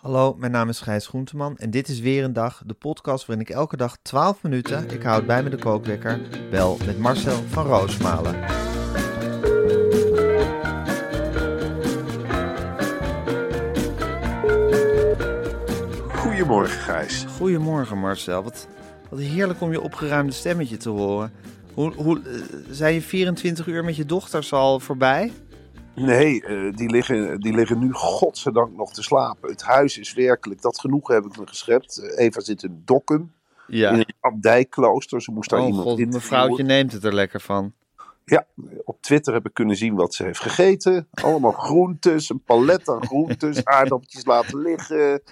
Hallo, mijn naam is Gijs Groenteman en dit is weer een dag, de podcast waarin ik elke dag 12 minuten, ik houd bij me de kookwekker, bel met Marcel van Roosmalen. Goedemorgen, Gijs. Goedemorgen Marcel, wat, wat heerlijk om je opgeruimde stemmetje te horen. Hoe, hoe, eh, zijn je 24 uur met je dochters al voorbij? Nee, eh, die, liggen, die liggen nu godzijdank nog te slapen. Het huis is werkelijk, dat genoegen heb ik me geschept. Eh, Eva zit in Dokkum, Ja. in een abdijklooster. Ze moest daar Oh iemand god, interviewen. mevrouwtje neemt het er lekker van. Ja, op Twitter heb ik kunnen zien wat ze heeft gegeten. Allemaal groentes, een palet aan groentes, aardappeltjes laten liggen.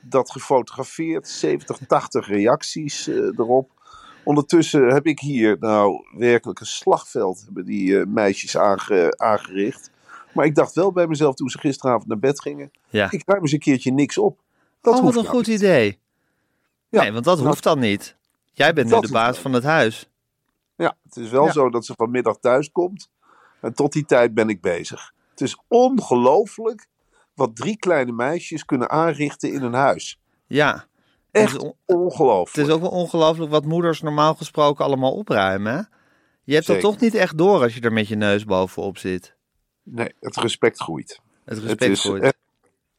Dat gefotografeerd, 70, 80 reacties eh, erop. Ondertussen heb ik hier nou werkelijk een slagveld hebben die meisjes aange- aangericht. Maar ik dacht wel bij mezelf toen ze gisteravond naar bed gingen. Ja. Ik ruim eens een keertje niks op. Dat oh, wat een nou goed niet. idee. Ja, nee, want dat nou, hoeft dan niet. Jij bent nu dat de baas van het huis. Ja, het is wel Ja. zo dat ze vanmiddag thuis komt. En tot die tijd ben ik bezig. Het is ongelooflijk wat drie kleine meisjes kunnen aanrichten in een huis. Ja. Echt on- ongelooflijk. het is ook wel ongelooflijk wat moeders normaal gesproken allemaal opruimen. Hè? Je hebt dat Zeker. toch niet echt door als je er met je neus bovenop zit. Nee, het respect groeit. Het Het respect is, groeit. echt,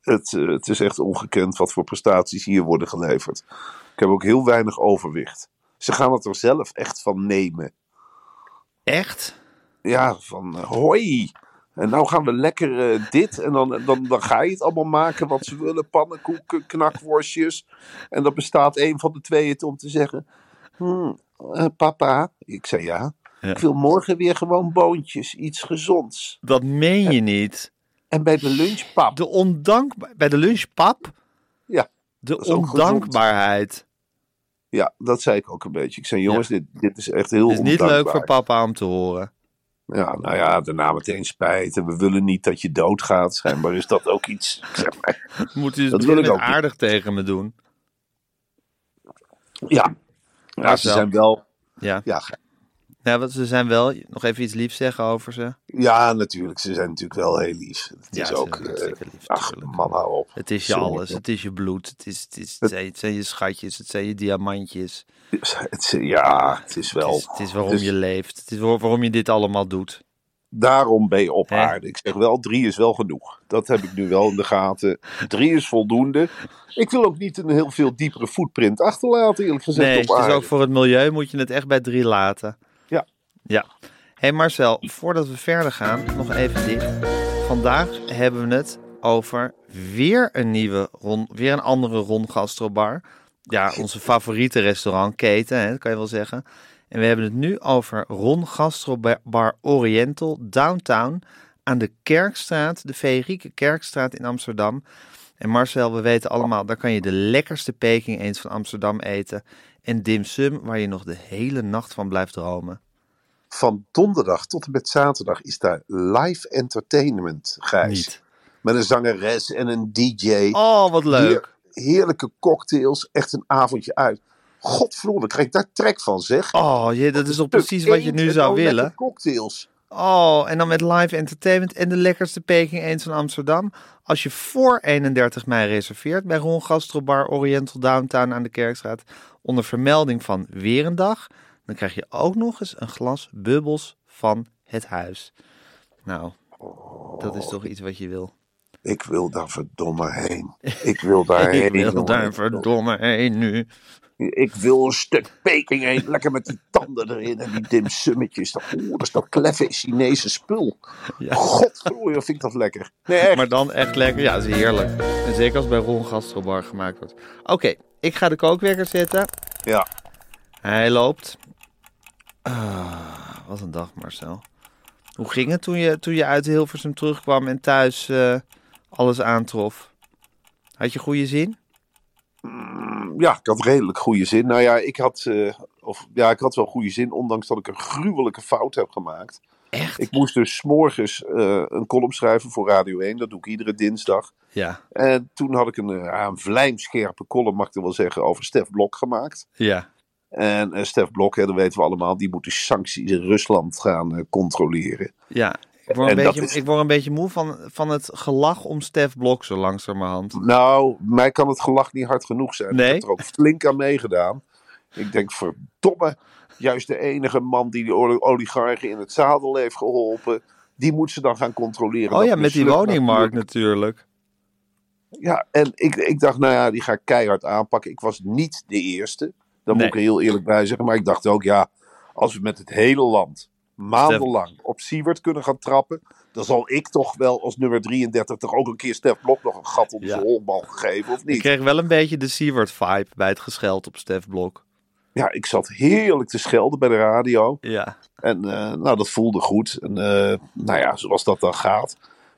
het, eh, het is echt ongekend wat voor prestaties hier worden geleverd. Ik heb ook heel weinig overwicht. Ze gaan het er zelf echt van nemen. Echt? Ja, van eh, hoi. En nou gaan we lekker eh, dit. En dan, dan, dan ga je het allemaal maken wat ze willen. Pannenkoeken, knakworstjes. En dan bestaat een van de twee het om te zeggen... "Hmm, papa, ik zei ja, Ja. ik wil morgen weer gewoon boontjes. Iets gezonds. Dat meen je niet. En bij de lunch pap. De ondank bij de lunchpap, Ja, de gezond. ondankbaarheid. ja, dat zei ik ook een beetje. Ik zei jongens, dit, dit is echt heel Het is niet leuk ondankbaar. voor papa om te horen. Ja, nou ja, daarna meteen spijt. En we willen niet dat je doodgaat. Schijnbaar is dat ook iets. Zeg maar. Moet Dat met ook aardig tegen me doen. Ja, ja ze zijn wel... Ja. Ja, ja, want ze zijn wel... Nog even iets liefs zeggen over ze. Ja, natuurlijk. Ze zijn natuurlijk wel heel lief. Het Ja, is ze ook. eh, lief, ach, natuurlijk. man, hou op. Het is je Sorry. alles. Het is je bloed. Het, is, het, is, het, zijn, het zijn je schatjes. Het zijn je diamantjes. Het ja, het is wel. Het is, het is waarom je leeft. Het is waar- waarom je dit allemaal doet. Daarom ben je op Hè? aarde. Ik zeg wel, drie is wel genoeg. Dat heb ik nu wel in de gaten. Drie is voldoende. Ik wil ook niet een heel veel diepere footprint achterlaten, eerlijk gezegd, Nee, op het is aarde. ook voor het milieu moet je het echt bij drie laten. Ja. Hey Marcel, voordat we verder gaan, nog even dit. Vandaag hebben we het over weer een nieuwe Ron, weer een andere Ron Gastrobar. Ja, onze favoriete restaurantketen, hè, dat kan je wel zeggen. En we hebben het nu over Ron Gastrobar Oriental Downtown aan de Kerkstraat, de Feerieke Kerkstraat in Amsterdam. En Marcel, we weten allemaal, daar kan je de lekkerste Peking eens van Amsterdam eten. En dim sum, waar je nog de hele nacht van blijft dromen. Van donderdag tot en met zaterdag is daar live entertainment, Gijs. Niet. Met een zangeres en een DJ. Oh, wat leuk. Heer- heerlijke cocktails. Echt een avondje uit. Godverdomme, krijg ik daar trek van, zeg. Oh, je, dat is toch precies wat je nu zou willen? cocktails. Oh, en dan met live entertainment en de lekkerste Peking eens van Amsterdam. Als je voor 31 mei reserveert bij Ron Gastrobar Oriental Downtown aan de Kerkstraat onder vermelding van weer een dag, dan krijg je ook nog eens een glas bubbels van het huis. Nou, dat is toch iets wat je wil. Ik wil daar verdomme heen. Ik wil daar heen. Ik wil daar verdomme heen nu. Ik wil een stuk Peking heen. Lekker met die tanden erin en die dimsummetjes. Dat, oeh, dat is dat kleffe Chinese spul. Ja. Godverdomme, vind ik dat lekker. Nee, echt. Maar dan echt lekker. Ja, dat is heerlijk. En zeker als bij Ron Gastrobar gemaakt wordt. Oké, ik ga de kookwekker zetten. Ja. Hij loopt. Ah, wat een dag, Marcel. Hoe ging het toen je, toen je uit Hilversum terugkwam en thuis eh, alles aantrof? Had je goede zin? ja, ik had redelijk goede zin. Nou ja, ik had, eh, of, ja, ik had wel goede zin, ondanks dat ik een gruwelijke fout heb gemaakt. Echt? Ik moest dus morgens eh, een column schrijven voor Radio 1. Dat doe ik iedere dinsdag. Ja, En toen had ik een, een vlijmscherpe column, mag ik wel zeggen, over Stef Blok gemaakt. ja. En eh, Stef Blok, hè, dat weten we allemaal, die moet de sancties in Rusland gaan eh, controleren. ja. Ik word, een En beetje, is- ik word een beetje moe van, van het gelach om Stef Blok zo langzamerhand. Nou, mij kan het gelach niet hard genoeg zijn. Nee? Ik heb er ook flink aan meegedaan. Ik denk, verdomme, juist de enige man die die oli- oligarchen in het zadel heeft geholpen, die moet ze dan gaan controleren. Oh ja, met die woningmarkt natuurlijk. natuurlijk. Ja, en ik, ik dacht, nou ja, die ga ik keihard aanpakken. Ik was niet de eerste, daar moet ik er heel eerlijk bij zeggen. Maar ik dacht ook, ja, als we met het hele land maandenlang op Siewert kunnen gaan trappen, dan zal ik toch wel als nummer 33 toch ook een keer Stef Blok nog een gat op Ja. zijn holbal geven, of Ik niet? kreeg wel een beetje de Siewert-vibe bij het gescheld op Stef Blok. Ja, ik zat heerlijk te schelden bij de radio. Ja, En eh, nou, dat voelde goed. En eh, nou ja, zoals dat dan gaat.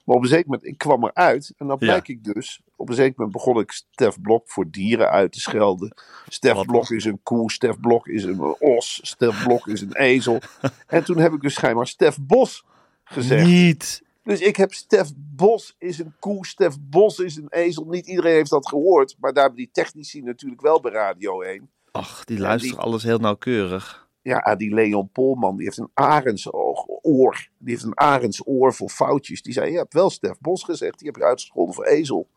Maar op een zeker moment, ik kwam eruit. En dan Ja. blijk ik dus. Op een zeker moment begon ik Stef Blok voor dieren uit te schelden. Stef Blok is een koe. Stef Blok is een os. Stef Blok is een ezel. en toen heb ik dus schijnbaar Stef Bos gezegd. niet. Dus ik heb Stef Bos is een koe. Stef Bos is een ezel. Niet iedereen heeft dat gehoord. Maar daar hebben die technici natuurlijk wel bij Radio 1. Ach, die die- alles heel nauwkeurig. Ja, die Leon Polman, die heeft een arendsoog, oor. Die heeft een arendsoor voor foutjes. Die zei, je hebt wel Stef Bos gezegd. Die heb je uitgescholden voor ezel.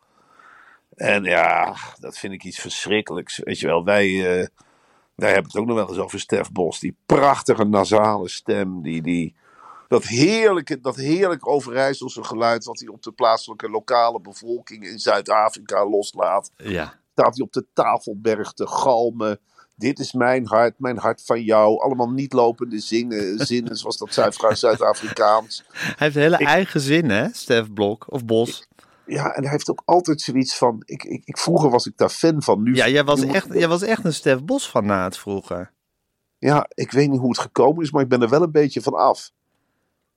En ja, dat vind ik iets verschrikkelijks. Weet je wel, wij, eh wij hebben het ook nog wel eens over Stef Bos. Die prachtige nasale stem. Die, die, dat heerlijke, dat heerlijke Overijsselse geluid... wat hij op de plaatselijke lokale bevolking in Zuid-Afrika loslaat Ja, staat hij op de tafelberg te galmen. Dit is mijn hart, mijn hart van jou. Allemaal niet lopende zingen, zinnen, zoals dat Zuid- Zuid-Afrikaans. hij heeft een hele eigen zin, hè, Stef Blok of Bos. Ja, en hij heeft ook altijd zoiets van. Ik, ik, ik, vroeger was ik daar fan van. Nu, Ja, jij was echt, jij was echt een Stef Bos fanaat vroeger. Ja, ik weet niet hoe het gekomen is, maar ik ben er wel een beetje van af.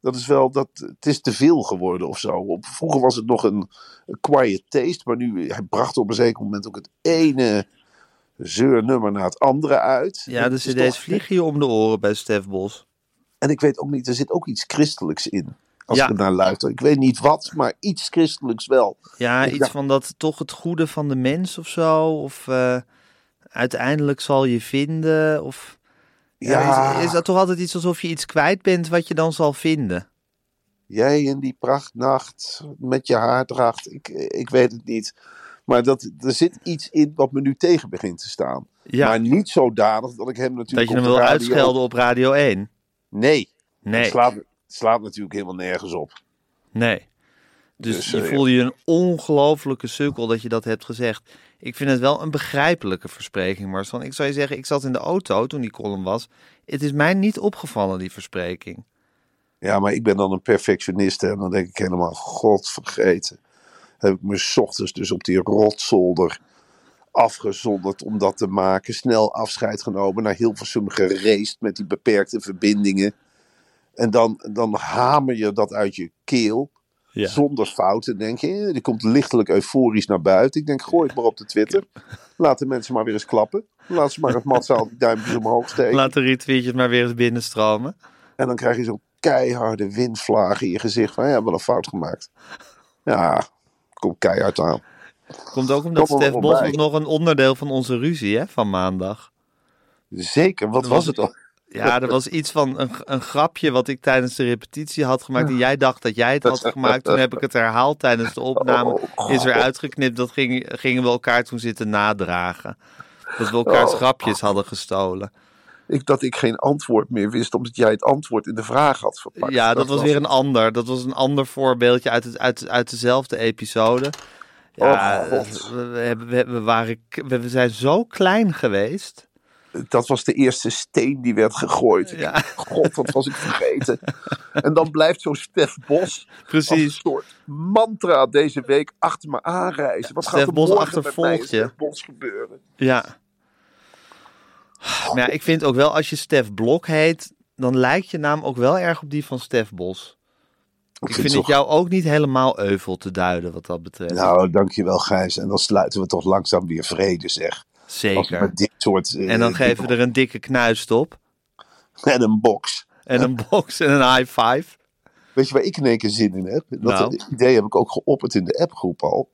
Dat is wel, dat, het is te veel geworden of zo. Vroeger was het nog een, een quiet taste, maar nu, hij bracht op een zeker moment ook het ene zeurnummer na het andere uit. Ja, Het de is cd's toch- vliegen je om de oren bij Stef Bos. En ik weet ook niet, er zit ook iets christelijks in. Als Ja. ik naar luister. Ik weet niet wat, maar iets christelijks wel. Ja, Ik iets dacht- van dat toch het goede van de mens of zo. Of eh, uiteindelijk zal je vinden. Of ja, Ja. Is, is dat toch altijd iets alsof je iets kwijt bent wat je dan zal vinden? Jij in die prachtnacht met je haardracht. Ik, ik weet het niet. Maar dat, er zit iets in wat me nu tegen begint te staan. Ja, Maar niet zodanig dat ik hem dat natuurlijk je hem wil radio- uitschelden op Radio 1. Nee, Nee, het slaat, natuurlijk helemaal nergens op. nee. Dus, Dus, je voelde je een ongelofelijke sukkel dat je dat hebt gezegd. Ik vind het wel een begrijpelijke verspreking, Marcel. Ik zou je zeggen, ik zat in de auto toen die column was. Het is mij niet opgevallen, die verspreking. Ja, maar ik ben dan een perfectionist hè, en dan denk ik helemaal, god vergeten. Heb ik me ochtends dus op die rotzolder afgezonderd om dat te maken. Snel afscheid genomen, naar Hilversum gereisd met die beperkte verbindingen. En dan, dan hamer je dat uit je keel, Ja. zonder fouten. denk je, eh, die komt lichtelijk euforisch naar buiten. Ik denk, gooi het maar op de Twitter. Laat de mensen maar weer eens klappen. Laat ze maar het massaal die duimpjes omhoog steken. Laat de retweetjes maar weer eens binnenstromen. En dan krijg je zo'n keiharde windvlaag in je gezicht van, ja, wel een fout gemaakt. Ja, komt keihard aan. Komt ook omdat Kom Stef Bos was nog een onderdeel van onze ruzie hè, van maandag. Zeker, wat was was- het al? Ja, er was iets van een, een grapje wat ik tijdens de repetitie had gemaakt. En jij dacht dat jij het had gemaakt. Toen heb ik het herhaald tijdens de opname. Oh, Is er uitgeknipt. Dat ging, gingen we elkaar toen zitten nadragen. Dat we elkaars Oh. grapjes hadden gestolen. Ik, dat ik geen antwoord meer wist, omdat jij het antwoord in de vraag had verpakt. Ja, dat, was weer een ander. Dat was een ander voorbeeldje uit, het, uit, uit dezelfde episode. Ja, Oh, God. we, we, waren, we, zijn zo klein geweest. Dat was de eerste steen die werd gegooid. Ja. God, wat was ik vergeten. en dan blijft zo'n Stef Bos als een Precies. soort mantra deze week achter me aanreizen. Wat gaat er Bos morgen met mij. Stef Bos gebeuren? Ja. Maar ja, ik vind ook wel, als je Stef Blok heet, dan lijkt je naam ook wel erg op die van Stef Bos. Ik vind het jou ook niet helemaal euvel te duiden wat dat betreft. Nou, dankjewel Gijs. En dan sluiten we toch langzaam weer vrede, zeg. Zeker. met dit soort... eh, En dan geven we er een dikke knuist op. En een box. En een box en een high five. Weet je waar ik in één keer zin in heb? Dat Nou. idee heb ik ook geopperd in de appgroep al.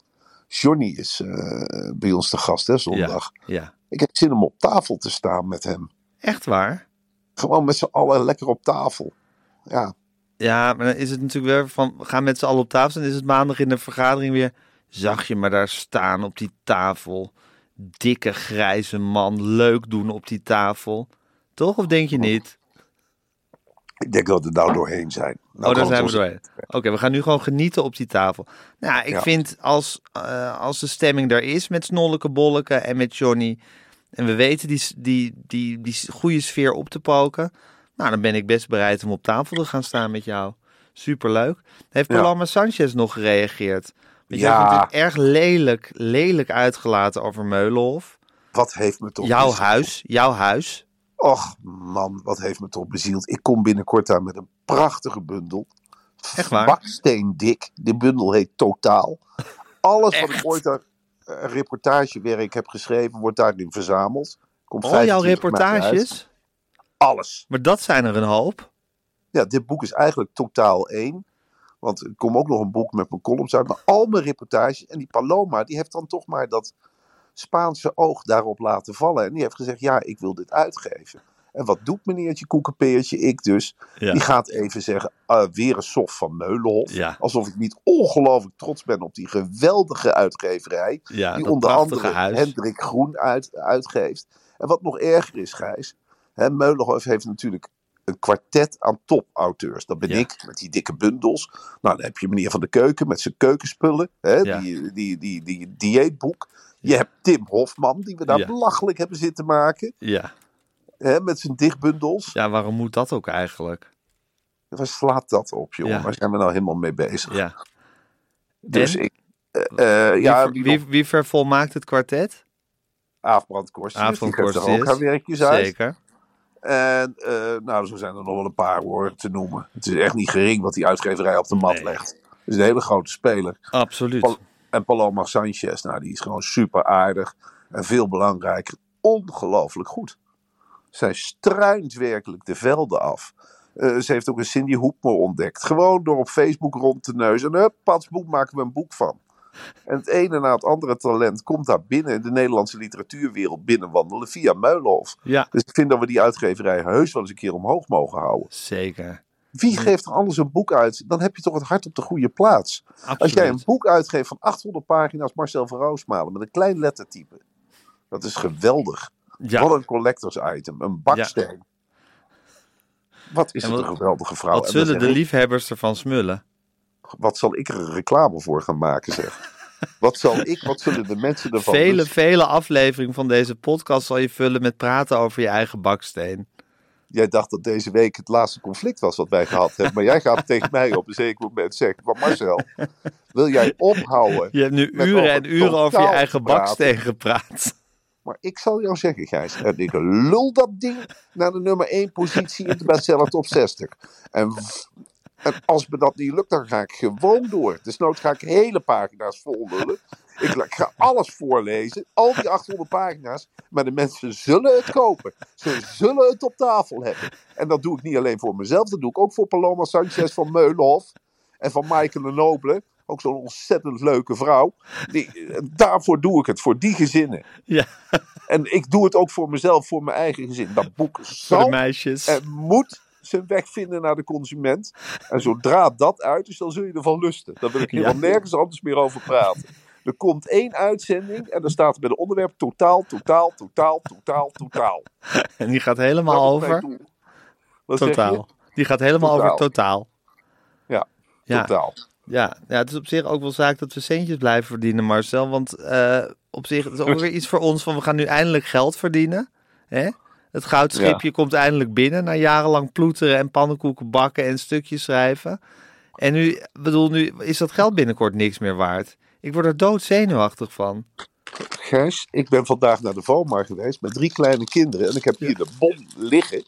Johnny is eh, bij ons te gast, hè, zondag. Ja, ja. Ik heb zin om op tafel te staan met hem. Echt waar? Gewoon met z'n allen lekker op tafel. Ja, Ja, maar dan is het natuurlijk weer van, we gaan met z'n allen op tafel. En is het maandag in de vergadering weer, zag je maar daar staan op die tafel. Dikke grijze man, leuk doen op die tafel. Toch? Of denk je niet? ik denk dat we er nou doorheen zijn. Nou oh, daar zijn we doorheen. Oké, we gaan nu gewoon genieten op die tafel. Nou, ik Ja. vind als, eh, als de stemming daar is met Snolleke Bolleke en met Johnny... en we weten die, die, die, die goede sfeer op te poken... nou, dan ben ik best bereid om op tafel te gaan staan met jou. Superleuk. Heeft Ja. Paloma Sanchez nog gereageerd? Want jij Ja. hebt natuurlijk erg lelijk, lelijk uitgelaten over Meulenhof. Wat heeft me toch Jouw bezield? huis, jouw huis. Och man, wat heeft me toch bezield. Ik kom binnenkort daar met een prachtige bundel. Echt waar? Baksteen dik. De bundel heet Totaal. Alles wat ik ooit aan reportagewerk heb geschreven, wordt daarin verzameld. Komt Al jouw 25 mei uit. reportages. Alles. Maar dat zijn er een hoop. Ja, dit boek is eigenlijk totaal één. Want er komt ook nog een boek met mijn columns uit. Maar al mijn reportages. En die Paloma, die heeft dan toch maar dat Spaanse oog daarop laten vallen. En die heeft gezegd, ja, ik wil dit uitgeven. En wat doet meneertje Koekenpeertje, ik dus? Ja. Die gaat even zeggen, ah, weer een soft van Meulenhof. Ja. Alsof ik niet ongelooflijk trots ben op die geweldige uitgeverij. Ja, die onder andere huis. Hendrik Groen uit, uitgeeft. En wat nog erger is, Gijs. Hè, Meulenhof heeft natuurlijk een kwartet aan topauteurs. Dat ben Ja. ik, met die dikke bundels. Nou, dan heb je meneer Van de Keuken met zijn keukenspullen. Hè, Ja. die, die, die, die dieetboek. Je hebt Tim Hofman, die we daar Ja. belachelijk hebben zitten maken. Ja. Hè, met zijn dichtbundels. ja, waarom moet dat ook eigenlijk? Waar slaat dat op, jongen? Ja. Waar zijn we nou helemaal mee bezig? Ja. Dus En? ik... eh, eh, Wie, ja, wie, wie, wie vervolmaakt het kwartet? Aafbrand Korstius, die Aafbrand ook haar werkjes uit. Zeker. En eh, nou, zo zijn er nog wel een paar hoor te noemen. Het is echt niet gering wat die uitgeverij op de mat Nee. legt. Het is een hele grote speler. Absoluut. Pal- en Paloma Sanchez, nou, die is gewoon super aardig. En veel belangrijker, ongelooflijk goed. Zij struint werkelijk de velden af. Eh, ze heeft ook een Cindy Hoepmer ontdekt. Gewoon door op Facebook rond te neuzen. En hup, patsboek maken we een boek van. En het ene na het andere talent komt daar binnen in de Nederlandse literatuurwereld binnenwandelen via Meulenhof. Ja, Dus ik vind dat we die uitgeverij heus wel eens een keer omhoog mogen houden. zeker. Wie geeft er anders een boek uit? Dan heb je toch het hart op de goede plaats. Absoluut. Als jij een boek uitgeeft van 800 pagina's Marcel van Roosmalen met een klein lettertype. Dat is geweldig. Ja. Wat een collectors item. Een baksteen. Wat is het een geweldige vrouw. Wat zullen de liefhebbers ervan smullen? Wat zal ik er een reclame voor gaan maken zeg. wat zal ik, wat zullen de mensen ervan Vele, dus- vele afleveringen van deze podcast zal je vullen met praten over je eigen baksteen. Jij dacht dat deze week het laatste conflict was wat wij gehad hebben. Maar jij gaat tegen mij op een zeker moment zeggen. Maar Marcel, wil jij ophouden? Je hebt nu uren en uren over je eigen baksteen gepraat. Maar ik zal jou zeggen, Gijs. En ik lul dat ding naar de nummer 1 positie in de bestseller top 60. En, als me dat niet lukt, dan ga ik gewoon door. Dus nooit ga ik hele pagina's vol lullen. Ik ga alles voorlezen. Al die 800 pagina's. Maar de mensen zullen het kopen. Ze zullen het op tafel hebben. En dat doe ik niet alleen voor mezelf. Dat doe ik ook voor Paloma Sanchez van Meulenhof. En van Michael de Nobele. Ook zo'n ontzettend leuke vrouw. Die, daarvoor doe ik het. Voor die gezinnen. Ja, En ik doe het ook voor mezelf, voor mijn eigen gezin. Dat boek voor de zal meisjes. en moet zijn weg vinden naar de consument. En zodra dat uit is, dan zul je ervan lusten. Dan wil ik hier Ja. nergens anders meer over praten. Er komt één uitzending en dan staat er bij de onderwerp totaal, totaal, totaal, totaal, totaal. En die gaat helemaal is over totaal. Die gaat helemaal Totaal. over totaal. Ja, Ja, totaal. Ja, ja, het is op zich ook wel zaak dat we centjes blijven verdienen, Marcel. Want eh, op zich het is ook weer iets voor ons van we gaan nu eindelijk geld verdienen. Hè? Het goudschipje Ja. komt eindelijk binnen na jarenlang ploeteren en pannenkoeken bakken en stukjes schrijven. En nu, bedoel, nu is dat geld binnenkort niks meer waard. Ik word er doodzenuwachtig van. Gijs, ik ben vandaag naar de Vomar geweest met drie kleine kinderen. En ik heb hier de bon liggen.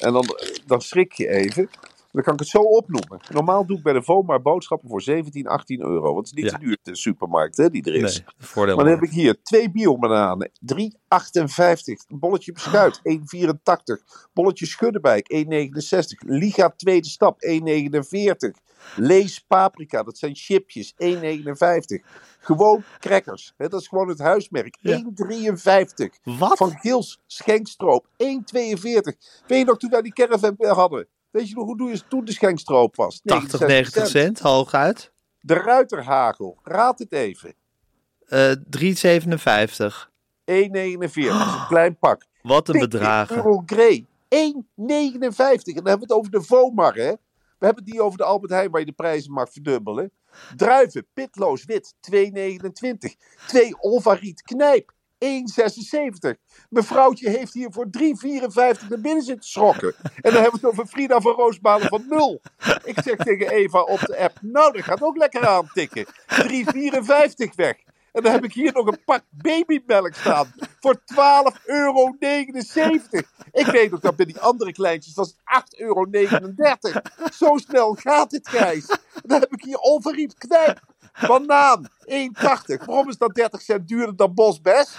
En dan, dan schrik je even. Dan kan ik het zo opnoemen. Normaal doe ik bij de Vomar boodschappen voor 17, 18 euro. Want het is niet Ja. te duur de supermarkt hè, die er is. Nee. Maar dan heb ik hier twee biobananen, 3,58. Een bolletje beschuit, 1,84. Bolletje schuddebijk, 1,69. Liga tweede stap, 1,49. Lees paprika, dat zijn chipjes, 1,59. Gewoon crackers, hè, dat is gewoon het huismerk, Ja. 1,53. Wat? Van Gils Schenkstroop, 1,42. Weet je nog toen wij die caravan hadden? Weet je nog hoe duur het toen de Schenkstroop was? 80, 90 cent, hooguit. De Ruiterhagel, raad het even. Eh 3,57. 1,49. Dat is een klein pak. Wat een Pik bedragen. Earl Grey. 1,59. En dan hebben we het over de Vomar, hè? We hebben het niet over de Albert Heijn waar je de prijzen mag verdubbelen. Druiven, pitloos wit, 2,29. 2 Olvariet knijp, 1,76. Mevrouwtje heeft hier voor 3,54 naar binnen zitten schrokken. En dan hebben we het over Frida van Roosmalen van 0. Ik zeg tegen Eva op de app, nou dat gaat ook lekker aantikken. 3,54 weg. En dan heb ik hier nog een pak babymelk staan. Voor 12,79 euro. Ik weet ook dat bij die andere kleintjes was het 8,39 euro. Zo snel gaat het, Gijs. Dan heb ik hier Olveriet knijp. Banaan, 1,80. Waarom is dat 30 cent duurder dan Bosbes?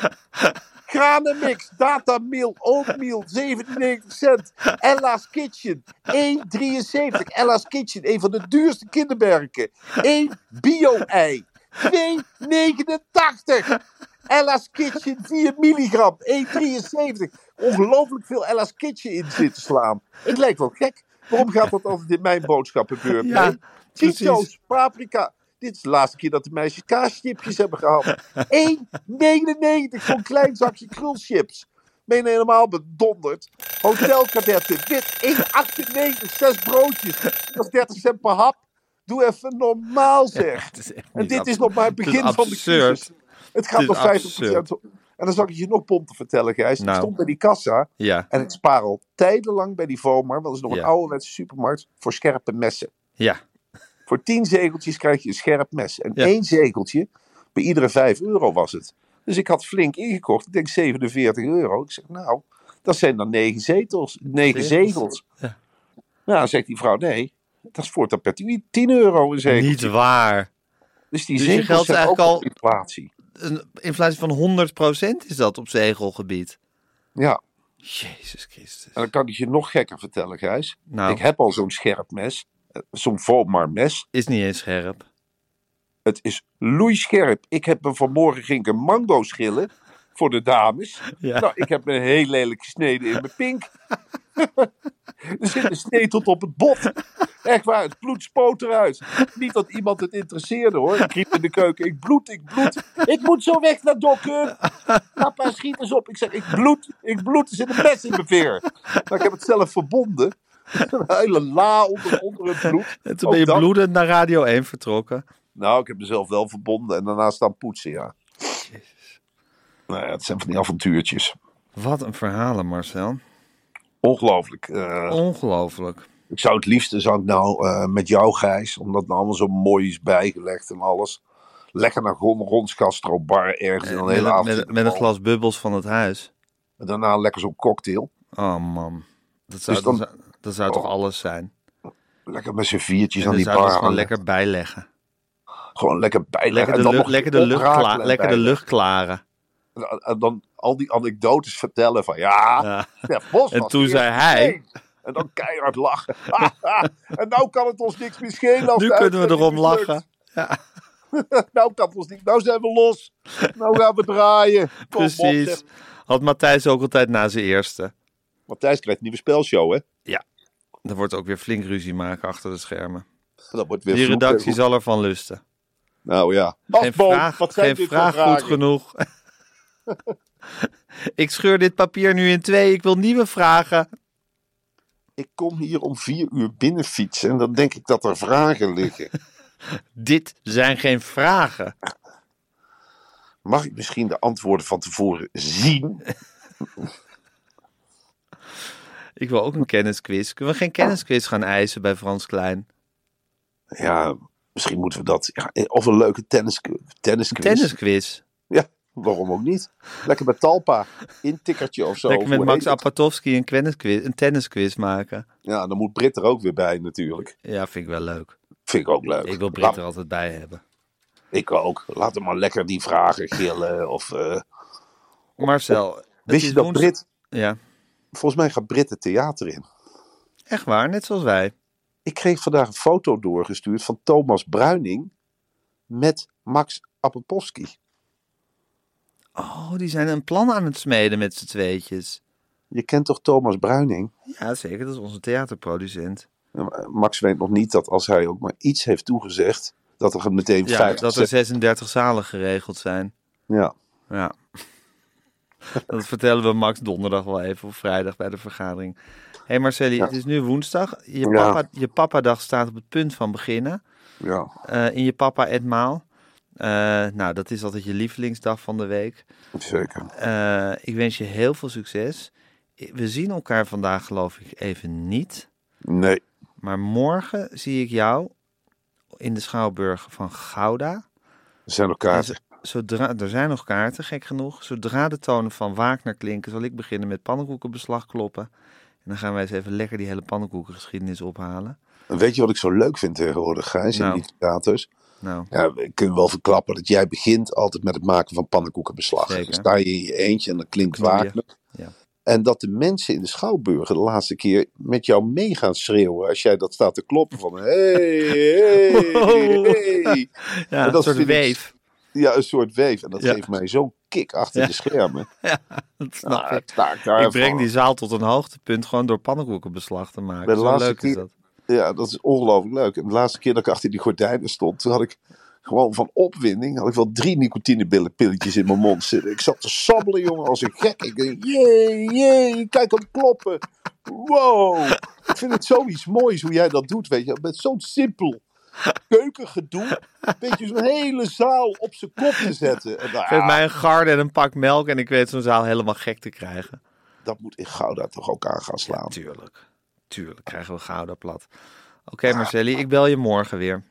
Granenmix, datameel, oatmeal, 97 cent. Ella's Kitchen, 1,73. Ella's Kitchen, een van de duurste kindermerken. 1 bio-ei, 2,89. Ella's Kitchen, 4 milligram, 1,73. Ongelooflijk veel Ella's Kitchen in zitten slaan. Het lijkt wel gek. Waarom gaat dat altijd in mijn boodschappenbeurt? Ja. Tito's, paprika. Dit is de laatste keer dat de meisjes kaasstipjes hebben gehad. 1,99 voor een klein zakje krulchips. Ben je helemaal bedonderd? Hotelkadetten, wit, 1,98, zes broodjes. Dat is 30 cent per hap. Doe even normaal zeg. En dit is nog maar het begin van de crisis. Het gaat nog 50% absurd. op. En dan zal ik je nog pompen vertellen, Gijs. Nou. Ik stond bij die kassa Ja, en ik spaar al tijdenlang bij die Vomar. Want dat is nog Ja. een ouderwetse supermarkt voor scherpe messen. ja. Voor 10 zegeltjes krijg je een scherp mes. En Ja. één zegeltje, bij iedere 5 euro was het. Dus ik had flink ingekocht. Ik denk 47 euro. Ik zeg, nou, dat zijn dan 9 zetels, 9 Zegels. Ja. Nou, dan zegt die vrouw, nee, dat is voor tapet 10 euro een zegel. Niet waar. Dus die Dus zegels eigenlijk al al- inflatie. Een inflatie van 100% is dat op zegelgebied. Ja, Jezus Christus. en dan kan ik je nog gekker vertellen, Gijs. Nou, Ik heb al zo'n scherp mes. Eh, Zo'n Vomar mes. is niet eens scherp. Het is loeischerp. Ik heb me vanmorgen ging ik een mango schillen voor de dames. Ja. Nou, ik heb me heel lelijk gesneden in mijn pink. er zit een snee tot op het bot. Echt waar, het bloed spoot eruit. Niet dat iemand het interesseerde hoor. Ik riep in de keuken, ik bloed, ik bloed. Ik moet zo weg naar dokken. Papa, schiet eens op. Ik zeg, ik bloed, ik bloed. Er zit een mes in mijn veer. Maar ik heb het zelf verbonden. Een hele la onder, onder het bloed. En toen ben je bloedend naar Radio 1 vertrokken. Nou, ik heb mezelf wel verbonden en daarna staan poetsen, ja. Nou ja, het zijn van die avontuurtjes. Wat een verhalen, Marcel. Ongelooflijk. Eh, Ongelooflijk. ik zou het liefste zou ik nou eh, met jou, Gijs, omdat het nou allemaal zo mooi is bijgelegd en alles. Lekker naar Ron, Rons Castro bar ergens en dan de Met, hele een- avond. met, met een glas bubbels van het huis. En daarna lekker zo'n cocktail. Oh man. Dat zou, Dus dan- dat zou, dat zou toch Oh. alles zijn? Lekker met z'n viertjes En aan die bar. het gewoon lekker bijleggen. Gewoon lekker bijleggen. Lekker de, lucht, lekker de, lucht, oprakelen kla- en lekker de lucht klaren. En, en dan al die anekdotes vertellen van ja, Ja. Stef Bos En toen zei hij-. En dan keihard lachen. en nou kan het ons niks meer schelen. Nu kunnen we erom lachen. Ja, nou kan het ons niet. Nou zijn we los. Nou gaan we draaien. Kom precies. Had Matthijs ook altijd na zijn eerste. Matthijs krijgt een nieuwe spelshow, hè? Er wordt ook weer flink ruzie maken achter de schermen. Dat wordt weer Die redactie zal ervan lusten. Nou ja. Geen Afboom, vraag, wat geen vraag goed vragen? genoeg. ik scheur dit papier nu in twee. Ik wil nieuwe vragen. Ik kom hier om vier uur binnenfietsen en dan denk ik dat er vragen liggen. Dit zijn geen vragen. Mag ik misschien de antwoorden van tevoren zien? Ik wil ook een kennisquiz. Kunnen we geen kennisquiz gaan eisen bij Frans Klein? Ja, misschien moeten we dat. Ja, of een leuke tennis, tennisquiz. Tennisquiz. Ja, waarom ook niet? Lekker met Talpa. Intikkertje of zo. Lekker met Max? Apatowski een, kennisquiz, een tennisquiz maken. Ja, dan moet Brit er ook weer bij natuurlijk. Ja, vind ik wel leuk. Vind ik ook leuk. Ik wil Brit Laat- er altijd bij hebben. Ik ook. Laat hem maar lekker die vragen gillen. Of, eh, Marcel, wist is je dat woens- Brit... Ja, Volgens mij gaat Brit het theater in. echt waar, net zoals wij. Ik kreeg vandaag een foto doorgestuurd van Thomas Bruining met Max Apopolski. Oh, die zijn een plan aan het smeden met z'n tweetjes. Je kent toch Thomas Bruining? Ja, zeker, dat is onze theaterproducent. Max weet nog niet dat als hij ook maar iets heeft toegezegd, dat er meteen Ja, 50 dat er 36 zalen geregeld zijn. Ja, Ja. dat vertellen we Max donderdag wel even of vrijdag bij de vergadering. Hé hey Marcelli, het is nu woensdag. Je, Ja. papa, je papa-dag staat op het punt van beginnen. ja, eh, in je papa etmaal. Eh nou, dat is altijd je lievelingsdag van de week. zeker. Eh, ik wens je heel veel succes. We zien elkaar vandaag geloof ik even niet. Nee, Maar morgen zie ik jou in de Schouwburg van Gouda. er zijn nog kaarten. Zodra, er zijn nog kaarten, gek genoeg. Zodra de tonen van Wagner klinken, zal ik beginnen met pannenkoekenbeslag kloppen. En dan gaan wij eens even lekker die hele pannenkoekengeschiedenis ophalen. En Weet je wat ik zo leuk vind tegenwoordig, Gijs, in Nou. die theaters? Nou, Ja, we kunnen wel verklappen dat jij begint altijd met het maken van pannenkoekenbeslag. Zeker. Dan sta je in je eentje en dan klinkt. Wagner. Ja. En dat de mensen in de Schouwburgen de laatste keer met jou mee gaan schreeuwen als jij dat staat te kloppen van hey, hey, hey. ja dat een soort weef. Ja, een soort weef. En dat Ja. geeft mij zo'n kick achter Ja. de schermen. Dat snap Ah, ik. ik daar Ik breng van. die zaal tot een hoogtepunt gewoon door pannenkoekenbeslag te maken. Zo leuk is keer- dat. Ja, dat is ongelooflijk leuk. En de laatste keer dat ik achter die gordijnen stond, toen had ik gewoon van opwinding, had ik wel drie nicotinepilletjes in mijn mond zitten. Ik zat te sabbelen, jongen, als een gek. Ik denk, jee, jee, kijk hem kloppen. Wow. Ik vind het zoiets moois hoe jij dat doet, weet je. Met zo'n simpel keukengedoe, weet je, zo'n hele zaal op zijn kop te zetten. En, nou, Geef mij een garde en een pak melk en ik weet zo'n zaal helemaal gek te krijgen. dat moet in Gouda toch ook aan gaan slaan. Tuurlijk. Tuurlijk krijgen we Gouda plat. Oké Marcelli, ik bel je morgen weer.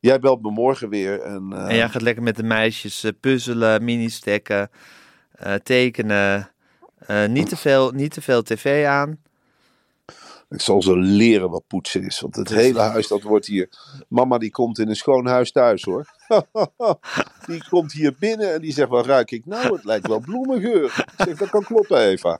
Jij belt me morgen weer en... eh, En jij gaat lekker met de meisjes eh, puzzelen, mini-stekken, eh, tekenen. Niet, te veel, niet te veel tv aan. Ik zal ze leren wat poetsen is. Want het hele huis, dat wordt hier... Mama die komt in een schoon huis thuis hoor. die komt hier binnen en die zegt, wat ruik ik nou? Het lijkt wel bloemengeur. Ik zeg, dat kan kloppen Eva.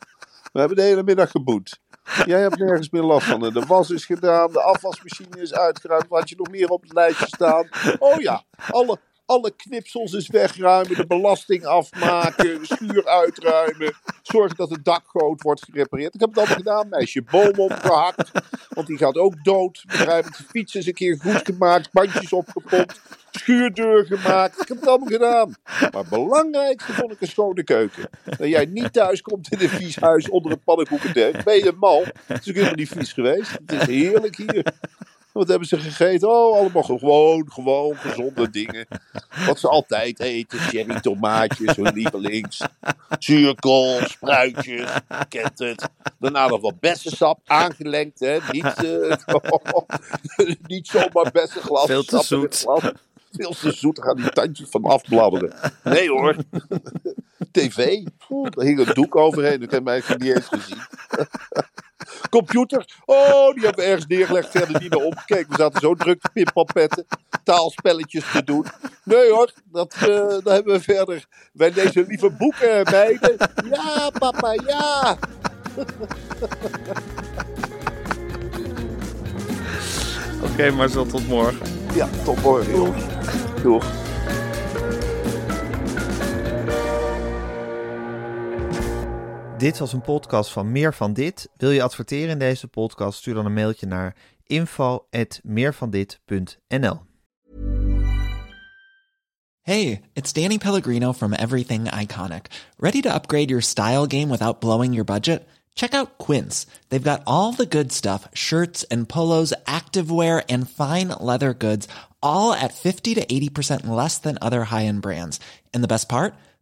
We hebben de hele middag geboet. Jij hebt nergens meer last van. De was is gedaan, de afwasmachine is uitgeruimd. Wat had je nog meer op het lijstje staan? Oh ja, alle, alle knipsels is wegruimen, de belasting afmaken, de schuur uitruimen. Zorgen dat het dakgoot wordt gerepareerd. Ik heb het allemaal gedaan, meisje. Boom opgehakt, want die gaat ook dood. De fiets is een keer goed gemaakt, bandjes opgepompt, schuurdeur gemaakt. Ik heb het allemaal gedaan. Maar het belangrijkste vond ik een schone keuken. Dat jij niet thuis komt in een vies huis onder een pannenkoekendeeg. Ben je mal? Het is ook helemaal niet vies geweest. Het is heerlijk hier. Wat hebben ze gegeten? Oh, allemaal gewoon, gewoon gezonde dingen. Wat ze altijd eten. Cherry tomaatjes, hun lievelings. Zuurkool, spruitjes, je kent het. Daarna nog wat bessensap, aangelengd. Hè? Niet, eh, niet zomaar bessenglas. Veel te zoet. Veel te zoet, gaan die tandjes van afbladderen. Nee hoor. TV, Poeh, daar hing een doek overheen. Dat heb ik mij niet eens gezien. Computer, oh, die hebben we ergens neergelegd, verder niet naar omgekeken. We zaten zo druk te pimpalpetten, taalspelletjes te doen. Nee hoor, dat, eh, dat hebben we verder. Wij lezen liever boeken, meiden. Ja, papa, ja. Oké Marcel, tot morgen. Ja, tot morgen, jongens. Doeg. Dit was een podcast van Meer van Dit. Wil je adverteren in deze podcast? Stuur dan een mailtje naar info@meervandit.nl. Hey, it's Danny Pellegrino from Everything Iconic. Ready to upgrade your style game without blowing your budget? Check out Quince. They've got all the good stuff shirts and polos, activewear, and fine leather goods, all at 50 to 80% less than other high end brands. And the best part?